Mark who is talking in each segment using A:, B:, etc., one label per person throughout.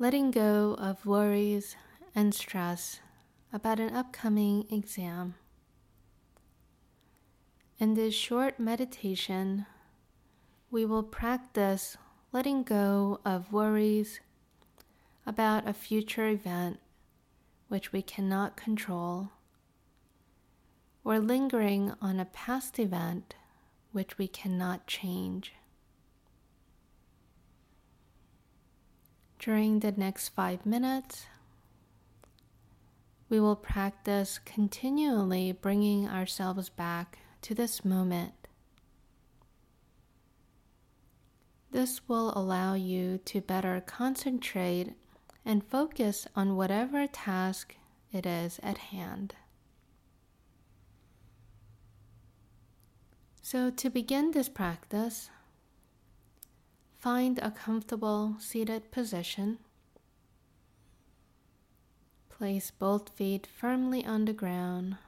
A: letting go of worries and stress about an upcoming exam. In this short meditation, we will practice letting go of worries about a future event which we cannot control, or lingering on a past event which we cannot change. During the next five minutes, we will practice continually bringing ourselves back to this moment. This will allow you to better concentrate and focus on whatever task it is at hand. So, to begin this practice, find a comfortable seated position. Place both feet firmly on the ground,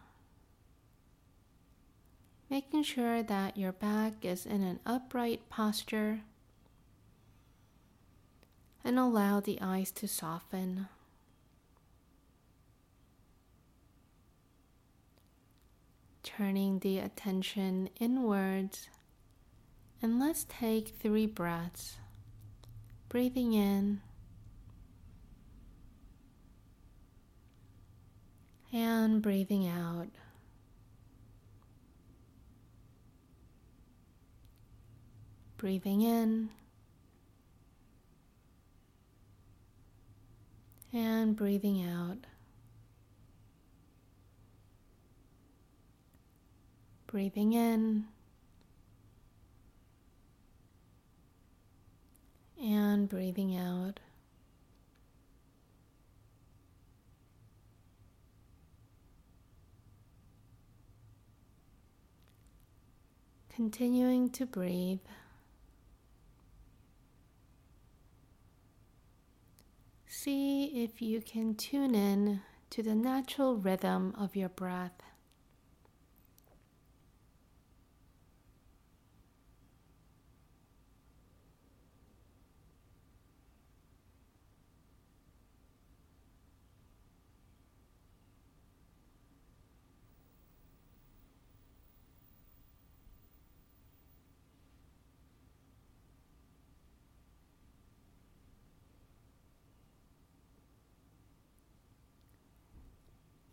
A: making sure that your back is in an upright posture and allow the eyes to soften. Turning the attention inwards, and let's take three breaths. Breathing in and breathing out. Breathing in and breathing out. Breathing in and breathing out. Continuing to breathe. See if you can tune in to the natural rhythm of your breath.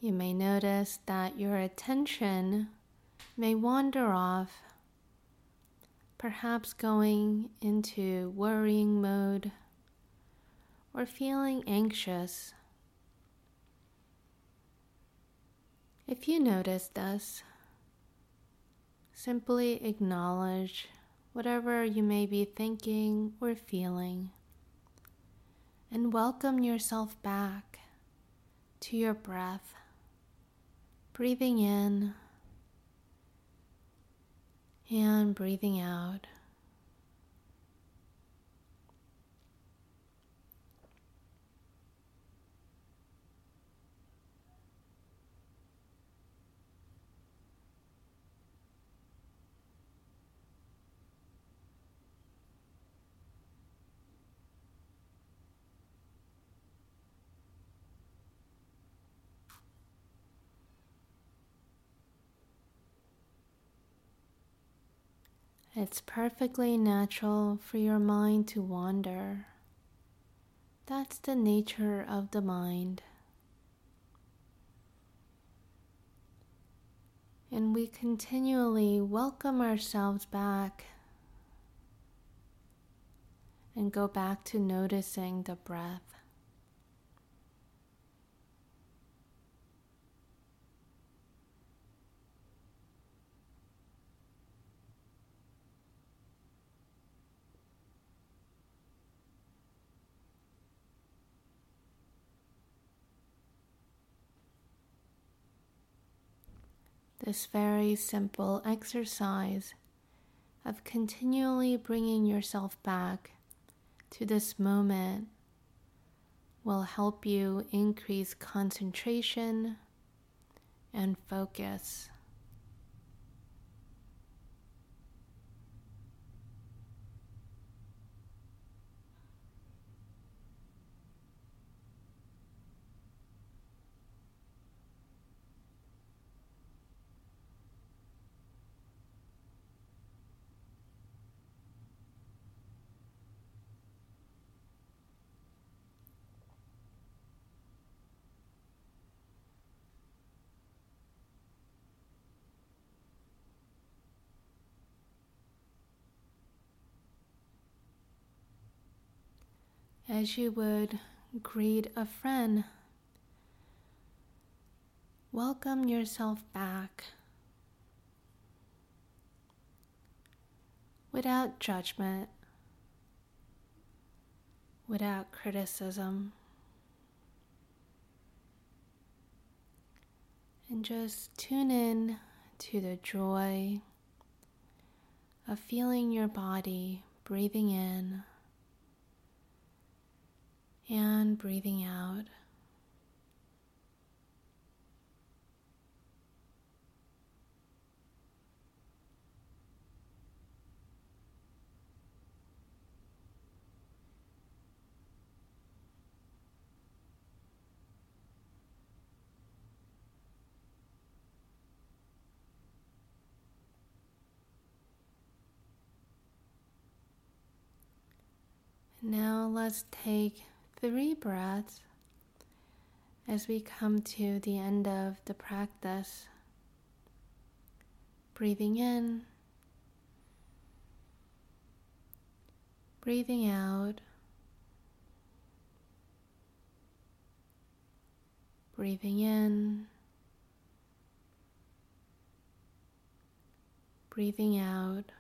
A: You may notice that your attention may wander off, perhaps going into worrying mode or feeling anxious. If you notice this, simply acknowledge whatever you may be thinking or feeling and welcome yourself back to your breath breathing in and breathing out. It's perfectly natural for your mind to wander. That's the nature of the mind. And we continually welcome ourselves back and go back to noticing the breath. This very simple exercise of continually bringing yourself back to this moment will help you increase concentration and focus. As you would greet a friend. Welcome yourself back without judgment, without criticism. And just tune in to the joy of feeling your body breathing in and breathing out. Now let's take three breaths as we come to the end of the practice. Breathing in, breathing out, breathing in, breathing out.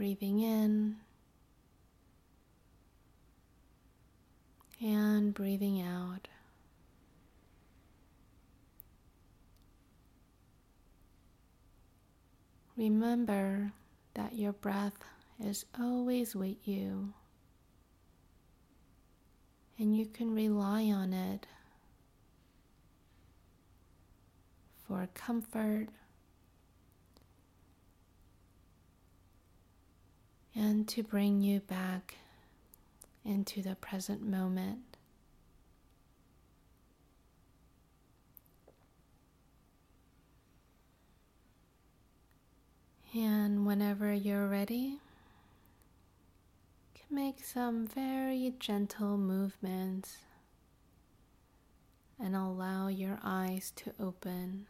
A: Breathing in and breathing out. Remember that your breath is always with you, and you can rely on it for comfort and to bring you back into the present moment. And whenever you're ready, can make some very gentle movements and allow your eyes to open.